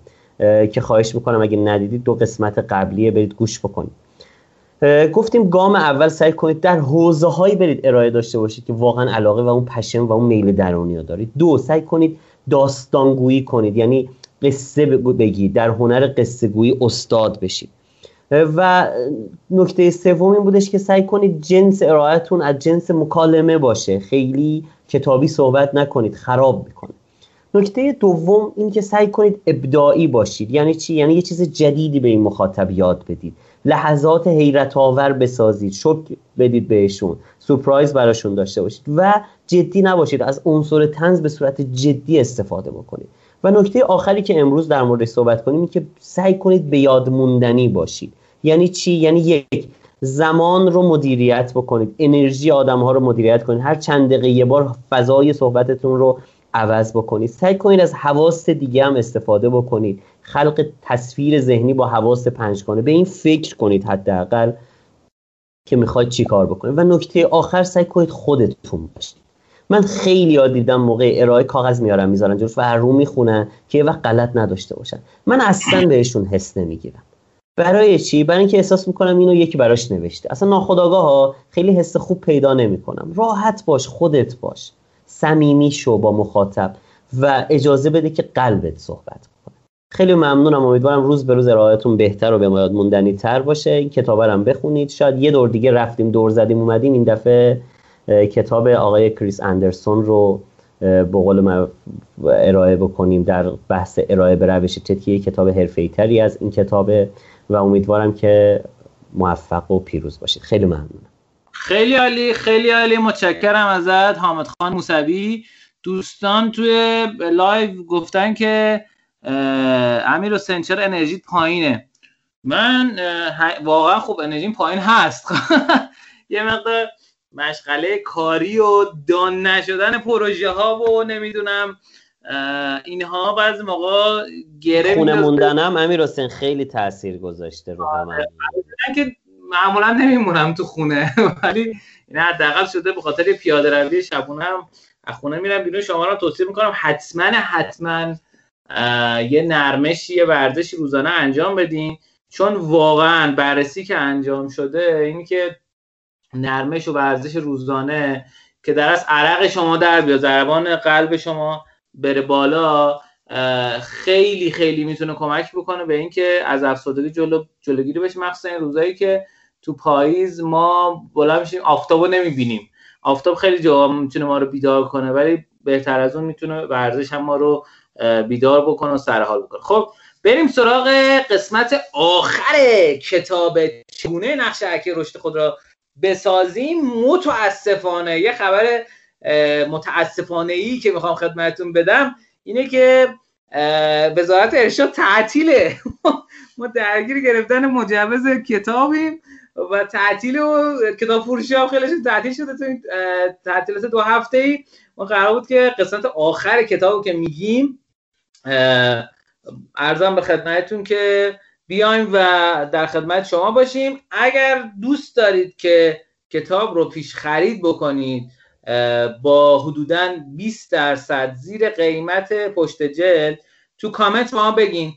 که خواهش می‌کنم اگه ندیدید دو قسمت قبلیه برید گوش بکنید. گفتیم گام اول سعی کنید در حوزه هایی برید ارائه داشته باشید که واقعا علاقه و اون پشن و اون میل درونی رو دارید. دو سعی کنید داستانگویی کنید یعنی قصه بگید در هنر قصه گویی استاد بشید. و نکته سوم این بودش که سعی کنید جنس ارائهتون از جنس مکالمه باشه. خیلی کتابی صحبت نکنید خراب می‌کنه. نکته دوم این که سعی کنید ابداعی باشید. یعنی چی؟ یعنی یه چیز جدیدی به این مخاطب یاد بدید. لحظات حیرت آور بسازید. شک بدید بهشون. سورپرایز براشون داشته باشید. و جدی نباشید. از عنصر تنز به صورت جدی استفاده بکنید. و نکته آخری که امروز در مورد صحبت کنیم این که سعی کنید به یاد موندنی باشید. یعنی چی؟ یعنی یک زمان رو مدیریت بکنید. انرژی آدم ها رو مدیریت کنید. هر چند دقیقه یه بار فضای صحبتتون رو عوض بکنید. سعی کنید از حواس دیگه هم استفاده بکنید. خلق تصویر ذهنی با حواس پنجگانه به این فکر کنید حداقل که می‌خواید چی کار بکنید. و نکته آخر سعی کنید خودتون باشید. من خیلی یاد دیدم موقع ارائه کاغذ میارم می‌ذارن جلوش و رو می‌خونن که یه وقت غلط نداشته باشن. من اصلا بهشون حس نمی‌گیرم. برای چی؟ برای اینکه احساس می‌کنم اینو یکی براش نوشته. اصلا ناخداگاه ها خیلی حس خوب پیدا نمی‌کنم. راحت باش خودت باش. صمیمی شو با مخاطب و اجازه بده که قلبت صحبت کنه. خیلی ممنونم. امیدوارم روز به روز ارائهتون بهتر و به یاد موندنی تر باشه. این کتاب هم بخونید. شاید یه دور دیگه رفتیم دور زدیم اومدیم. این دفعه کتاب آقای کریس اندرسون رو به قول ارائه بکنیم در بحث ارائه به روش TED ی کتاب تری از این کتابه و امیدوارم که موفق و پیروز باشید. خیلی ممنونم. خیلی عالی خیلی عالی. متشکرم ازت حامد خان موسوی. دوستان توی live گفتن که امیر حسین چرا انرژی پایینه؟ من واقعا خوب انرژی پایین هست. (laughs) یه مقدار مشغله کاری و دان نشدن پروژه ها و نمی‌دونم اینها بعضی موقع گره خونه موندنم امیر حسین خیلی تاثیر گذاشته رو همه. آره. که معمولا نمیمونم تو خونه (laughs) ولی این حداقل شده به خاطر پیاده روی شبونه هم از خونه میرم بیرون شما رو توصیه می‌کنم حتما حتما یه نرمشی یه ورزشی روزانه انجام بدین. چون واقعا بررسی که انجام شده این که نرمش و ورزش روزانه که در از عرق شما در بیاد ضربان قلب شما بره بالا خیلی خیلی می‌تونه کمک بکنه به اینکه از افسردگی جلو جلوگیری بشه. مخصوصا این روزایی که تو پاییز ما بلند میشیم آفتابو نمی‌بینیم. آفتاب خیلی جا می‌تونه ما رو بیدار کنه ولی بهتر از اون می‌تونه ورزش هم ما رو بیدار بکنه و سرحال بکنه خب بریم سراغ قسمت آخر کتاب چگونه نقش حرکت رشد خود را بسازیم. متاسفانه یه خبر متاسفانه ای که می‌خوام خدمتتون بدم اینه که وزارت ارشاد تعطیله (laughs) ما درگیر گرفتن مجوز کتابیم و تعطیل و کتاب فروشی هم خیلی تعطیل شده تو تعطیلات دو هفته ای ما قرار بود که قسمت آخر کتاب که میگیم ارزم به خدمتتون که بیایم و در خدمت شما باشیم. اگر دوست دارید که کتاب رو پیش خرید بکنید با حدودا 20 درصد زیر قیمت پشت جلد تو کامنت ما بگین.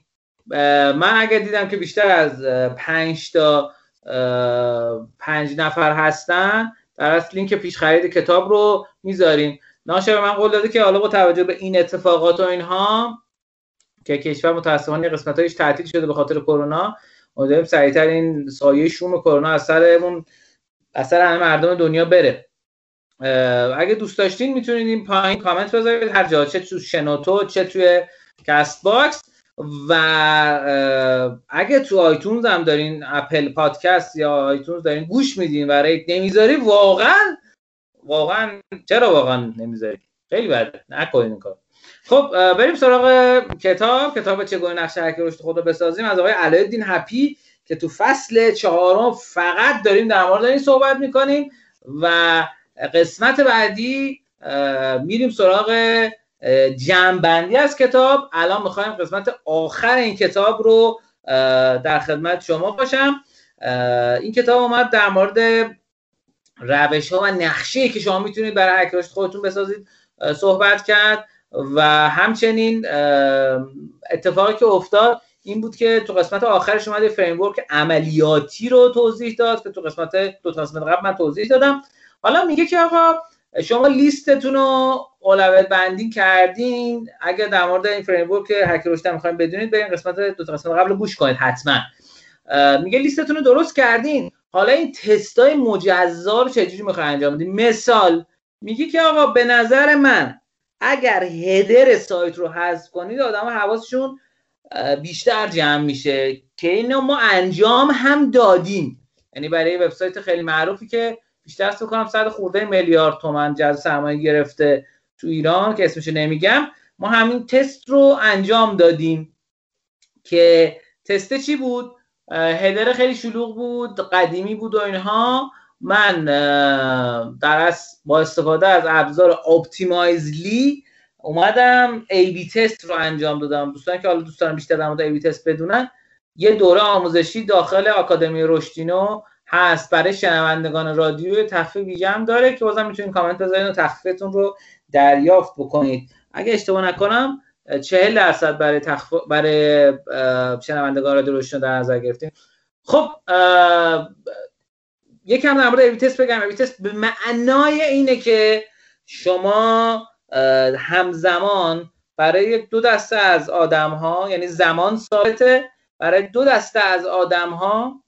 من اگر دیدم که بیشتر از 5 تا 5 نفر هستن در اصل لینک پیش خرید کتاب رو می‌ذاریم ناشر من قول داده که حالا با توجه به این اتفاقات و اینها که کشور متاسفانه قسمت هایش تعطیل شده به خاطر کرونا. امیدواریم سریعتر این سایه شوم کرونا از سرمون از سر همه مردم دنیا بره. اگه دوست داشتین می‌تونید این پایین کامنت بذارید. هر جا چه تو شنوتو چه توی Castbox. و اگه تو آیتونز هم دارین اپل پادکست یا آیتونز دارین گوش میدین و ریت نمی‌ذاری واقعا واقعا چرا واقعا نمی‌ذاری؟ خیلی بده نکنین کار خب بریم سراغ کتاب. کتاب چگونه نقشه حرکت رشد خود رو بسازیم؟ از آقای علایالدین هپی که تو فصل چهارم فقط داریم در مورد این صحبت می‌کنیم و قسمت بعدی میریم سراغ جمعبندی از کتاب. الان می‌خوایم قسمت آخر این کتاب رو در خدمت شما باشم. این کتاب اومد در مورد روش ها و نقشه که شما می‌تونید برای حرکت خودتون بسازید صحبت کرد. و همچنین اتفاقی که افتاد این بود که تو قسمت آخرش اومده فریمورک عملیاتی رو توضیح داد که تو قسمت دو قسمت قبل من توضیح دادم. حالا میگه که آقا شما لیستتون رو اولویت بندی کردین. اگر در مورد این framework هک رشد می‌خواین بدونید برین قسمت دو قسمت قبل گوش کنید حتما. میگه لیستتون رو درست کردین. حالا این تستای مجزا رو چجوری می‌خواین انجام بدین؟ مثال میگه که آقا به نظر من اگر header سایت رو حذف کنید آدم حواسشون بیشتر جمع میشه. که اینو ما انجام هم دادیم. یعنی برای وبسایت خیلی معروفی که بیشتر از کنم صد خورده میلیارد تومن جذب سرمایه گرفته تو ایران که اسمش نمیگم. ما همین تست رو انجام دادیم. که تست چی بود؟ header خیلی شلوغ بود قدیمی بود و اینها. من در با استفاده از ابزار Optimizely اومدم A/B test رو انجام دادم. دوستان که حالا دوستان بیشتر در مورد A/B test بدونن یه دوره آموزشی داخل آکادمی رشدینو هست برای شنوندگان رادیو. تخفیف ویژه داره که بازم می‌تونید کامنت بذارید و تخفیفتون رو دریافت بکنید. اگه اشتباه نکنم چهل درصد برای تخف... برای شنوندگان رادیو رشدینو در نظر گرفتیم. خب یکم در مورد اویتست بگم. اویتست به معنای اینه که شما همزمان برای دو دسته از آدم ها یعنی زمان ثابته برای دو دسته از آدم ها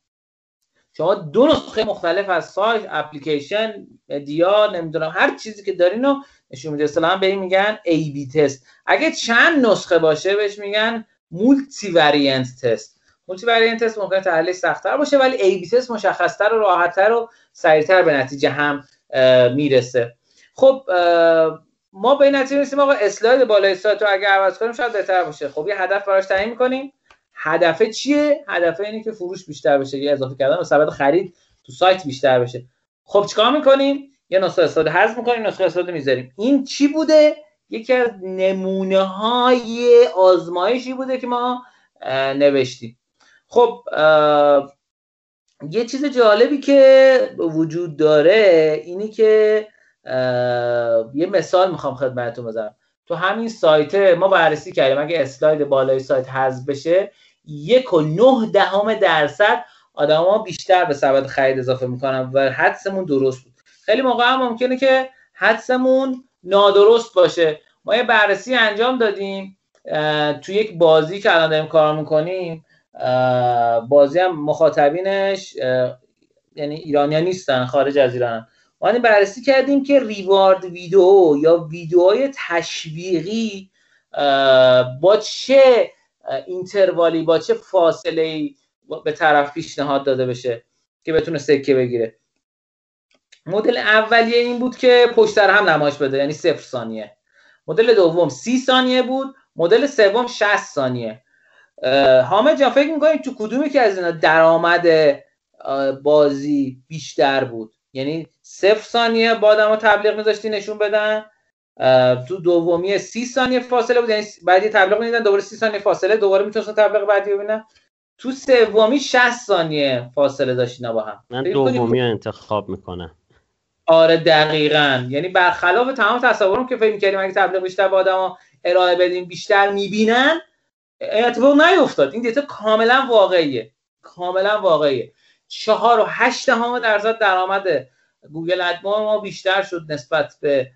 شما دو نسخه مختلف از سایت اپلیکیشن media نمی‌دونم هر چیزی که دارین رو نشون میده. اصطلاحا به این میگن A/B test اگه چند نسخه باشه بهش میگن multivariant test multivariant test ممکنه تحلیلش سختتر باشه ولی A/B test مشخصتر و راحتتر و سریعتر به نتیجه هم می‌رسه. خب ما به این نتیجه رسیدیم آقا اسلاید بالای سایت رو اگه عوض کنیم شاید بهتر باشه. خب یه هدف براش تعیین می‌کنیم. هدف چیه؟ هدف اینه که فروش بیشتر بشه یه اضافه کردن و سبد خرید تو سایت بیشتر بشه. خب چیکار می‌کنیم؟ یه نسخه استفاده حذف می‌کنیم نسخه استفاده می‌ذاریم. این چی بوده؟ یکی از نمونه های آزمایشی بوده که ما نوشتیم. خب یه چیز جالبی که وجود داره اینی که یه مثال می‌خوام خدمتتون بزنم. تو همین سایت ما بررسی کردیم. اگه اسلاید بالای سایت حذف بشه یک و نه دهم درصد آدما بیشتر به سبد خرید اضافه می‌کنن و حدسمون درست بود. خیلی موقع هم ممکنه که حدسمون نادرست باشه. ما یه بررسی انجام دادیم تو یک بازی که الان داریم کار می‌کنیم. بازی هم مخاطبینش یعنی ایرانیا نیستن خارج از ایران. ما بررسی کردیم که ریوارد ویدیو یا ویدیوهای تشویقی با چه اینتروالی با چه فاصله ای به طرف پیشنهاد داده بشه که بتونه سکه بگیره. مدل اولیه این بود که پشت هم نمایش بده یعنی صفر ثانیه. مدل دوم سی ثانیه بود مدل سوم 60 ثانیه. حامد جان فکر می‌کنید تو کدومی که از اینا درآمد بازی بیشتر بود؟ یعنی صفر ثانیه با آدم تبلیغ میذاشتی نشون بدن؟ تو دومی سی ثانیه فاصله بود یعنی بعدی تبلیغ میدن دوباره سی ثانیه فاصله دوباره می‌تونستن تبلیغ بعدی ببینن. تو سومی 60 ثانیه فاصله داشتین با هم. من دومی رو انتخاب می‌کنم. آره دقیقا. یعنی برخلاف تمام تصورم که فکر می‌کردیم اگه تبلیغ بیشتر با آدم ارائه بدیم بیشتر می‌بینن اتفاق نیفتاد. این data کاملا واقعیه. کاملا واقعیه. چهار و هشت دهم درصد درآمد Google AdMob ما بیشتر شد نسبت به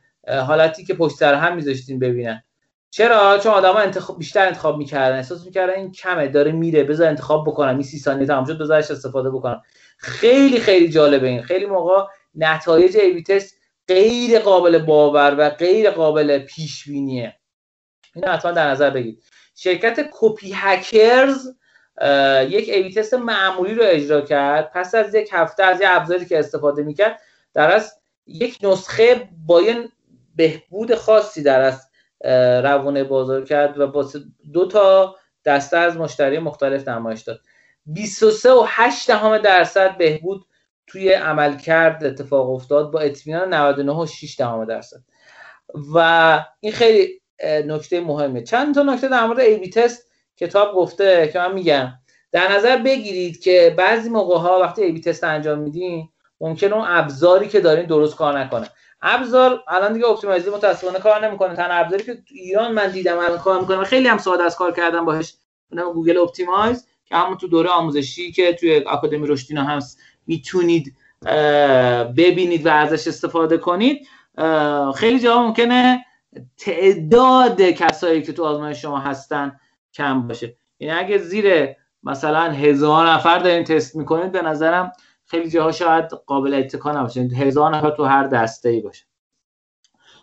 حالتی که پشت سر هم میذاشتیم ببینن. چرا؟ چون آدما انتخاب بیشتر انتخاب می‌کردن. احساس می‌کردن این کمه داره میره بذار انتخاب بکنم. این سی ثانیه تمام شد بذارش استفاده بکنم. خیلی خیلی جالبه این. خیلی موقع نتایج A/B test غیر قابل باور و غیر قابل پیش بینیه این حتما در نظر بگیرید. شرکت کپی هکرز یک ای تست معمولی رو اجرا کرد. پس از یک هفته از یه ابزاری که استفاده می‌کرد در از یک نسخه با یه بهبود خاصی در از روانه بازار کرد و با دو تا دسته از مشتری مختلف نمایش داد. 23 و 8 دهم درصد بهبود توی عملکرد اتفاق افتاد با اطمینان 99 و 6 دهم درصد. و این خیلی نکته مهمه. چند تا نکته در مورد A/B test کتاب گفته که من میگم. در نظر بگیرید که بعضی موقع ها وقتی A/B test انجام میدین ممکن اون ابزاری که دارین درست کار نکنه. ابزار الان دیگه Optimizer متاسفانه کار نمی‌کنه. تنها ابزاری که تو ایران من دیدم الان کار می‌کنه خیلی هم ساده از کار کردن باهاش Google Optimize که همون تو دوره آموزشی که توی آکادمی رشدینا هست می‌تونید ببینید و ازش استفاده کنید. خیلی جا ممکنه تعداد کسایی که تو آزمایش شما هستن کم باشه. یعنی اگه زیر مثلا هزار نفر دارین تست می‌کنید به نظرم خیلی جاها شاید قابل اتکا نباشه. هزار نفر تو هر دسته ای باشه.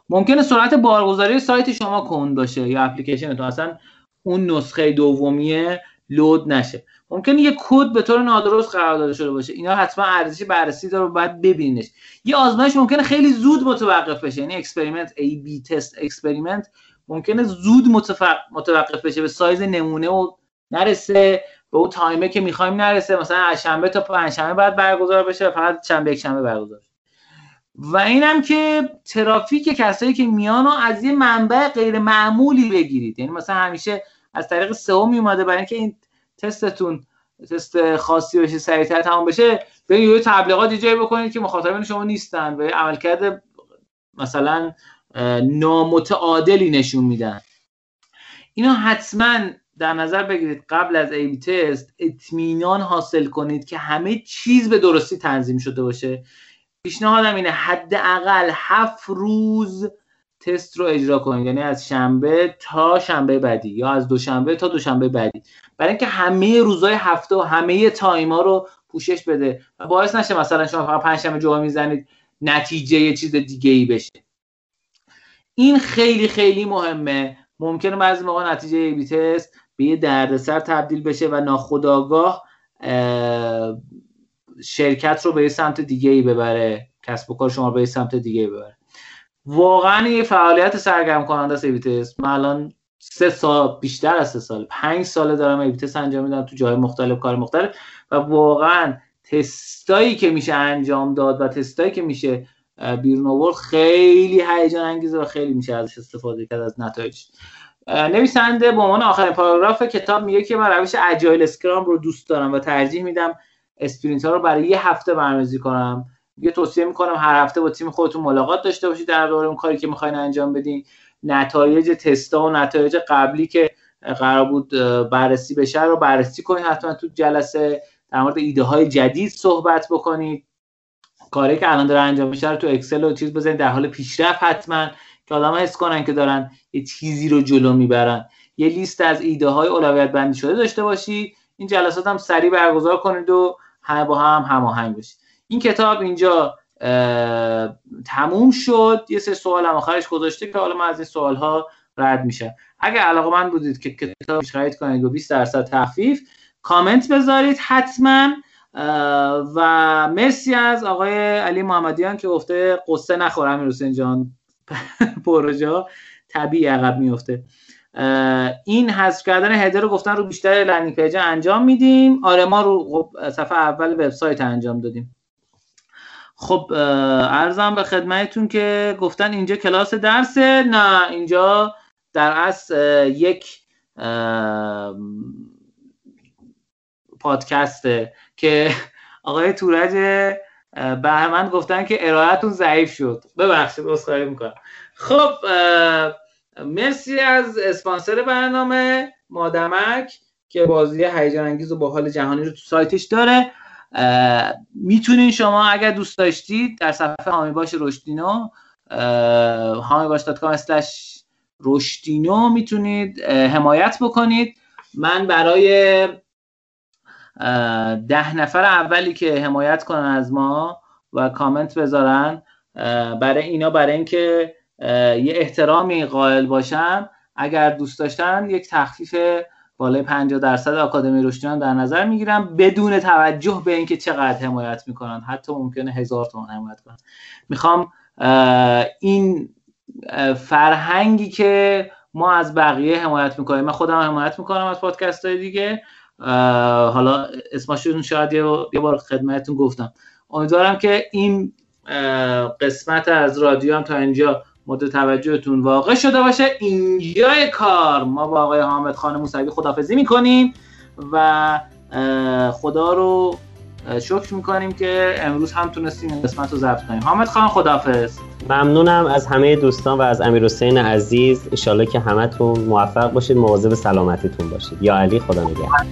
ممکنه سرعت بارگذاری سایت شما کند باشه یا اپلیکیشن تو اصلا اون نسخه دومیه load نشه. ممکنه یه کد به طور نادرست قرار داده شده باشه. اینا حتما ارزش بررسی داره باید ببینیش یه آزمایش ممکنه خیلی زود متوقف بشه. یعنی experiment A/B test experiment ممکنه زود متوقف بشه. به سایز نمونه و نرسه. به اون تایمه که می‌خوایم نرسه. مثلا از شنبه تا پنجشنبه بعد برگزار بشه فقط شنبه یک شنبه برگزار و اینم که ترافیک کسایی که میان از یه منبع غیر معمولی بگیرید. یعنی مثلا همیشه از طریق سئو اومده برای اینکه این تستتون تست خاصی بشه سریعتر تمام بشه به یه تبلیغات جایی بکنید که مخاطبین شما نیستن و عملکرد مثلا نامتعادلی نشون میدن. اینا حتما در نظر بگیرید قبل از ای بی تست اطمینان حاصل کنید که همه چیز به درستی تنظیم شده باشه. پیشنهادم اینه حداقل هفت روز تست رو اجرا کنید یعنی از شنبه تا شنبه بعدی یا از دوشنبه تا دوشنبه بعدی. برای اینکه همه روزهای هفته و همه تایما رو پوشش بده. و باعث نشه مثلا شما فقط پنجشنبه جمعه می‌زنید نتیجه یه چیز دیگه ای بشه. این خیلی خیلی مهمه. ممکنه بعضی موقع نتیجه ای بی تست به یه دردسر تبدیل بشه و ناخداگاه شرکت رو به یه سمت دیگه ای ببره. کسب و کار شما به یه سمت دیگه ای ببره. واقعا یه فعالیت سرگرم کننده است A/B test. من الان سه سال بیشتر از سه سال پنج ساله دارم A/B test انجام میدم تو جای مختلف کار مختلف. و واقعا تستایی که میشه انجام داد و تستایی که میشه بیرون آورد خیلی هیجان انگیزه و خیلی میشه ازش استفاده کرد از نتایج. نویسنده به عنوان آخرین پاراگراف کتاب میگه که من روش agile scrum رو دوست دارم و ترجیح میدم sprint ها رو برای یه هفته برنامه‌ریزی کنم. یه توصیه می‌کنم هر هفته با تیم خودتون ملاقات داشته باشید در مورد اون کاری که می‌خواین انجام بدین. نتایج تستا و نتایج قبلی که قرار بود بررسی بشه رو بررسی کنید حتما تو جلسه در مورد ایده های جدید صحبت بکنید کاری که الان داره انجام میشه رو تو اکسل و چیز بزنید در حال پیشرفت حتما که آدم حس کنن که دارن یه چیزی رو جلو می‌برن. یه لیست از ایده های اولویت بندی شده داشته باشید این جلسات هم سریع برگزار کنید و با هم هماهنگ بشید. این کتاب اینجا تموم شد. یه سه سوال هم آخرش گذاشته که حالا من از این سوال ها رد میشم. اگر علاقه‌مند بودید که کتاب خرید کنید و 20 درصد تخفیف کامنت بذارید حتما. و مرسی از آقای علی محمدیان که گفته غصه نخور امیر حسین جان. (laughs) پروژه طبیعی عقب میفته این حذف کردن header رو گفتن رو بیشتر landing page انجام میدیم. آره ما رو خب صفحه اول وبسایت انجام دادیم. خب ارزم به خدمتتون که گفتن اینجا کلاس درسه نه اینجا در اصل یک پادکسته که آقای تورج بهمن گفتن که ارائهتون ضعیف شد. ببخشید عذرخواهی می‌کنم. خب مرسی از اسپانسر برنامه مادمک که بازی هیجان انگیز و حال جهانی رو تو سایتش داره. می‌تونین شما اگر دوست داشتید در صفحه هامی باش رشدینو هامی باش رشدینو می‌تونید حمایت بکنید. من برای ده نفر اولی که حمایت کنن از ما و کامنت بذارن برای اینا برای اینکه یه احترامی قائل باشم اگر دوست داشتن یک تخفیف بالای 50 درصد آکادمی رشدیان در نظر می‌گیرم بدون توجه به اینکه چقدر حمایت می‌کنن. حتی ممکنه هزار تومن حمایت کنن. می‌خوام این فرهنگی که ما از بقیه حمایت می‌کنیم. من خودم حمایت می‌کنم از پادکست های دیگه حالا اسمشون شاید یه بار خدمتتون گفتم. امیدوارم که این قسمت از رادیو هم تا اینجا مورد توجهتون واقع شده باشه. اینجای کار. ما با آقای حامد خان موسوی خدافزی می‌کنیم و خدا رو شکر می‌کنیم که امروز هم تونستیم این قسمت رو ضبط کنیم. حامد خان خدافز ممنونم از همه دوستان و از امیر حسین عزیز. انشالله که همتون موفق باشید مواظب سلامتیتون باشید. یا علی خدا نگهدار.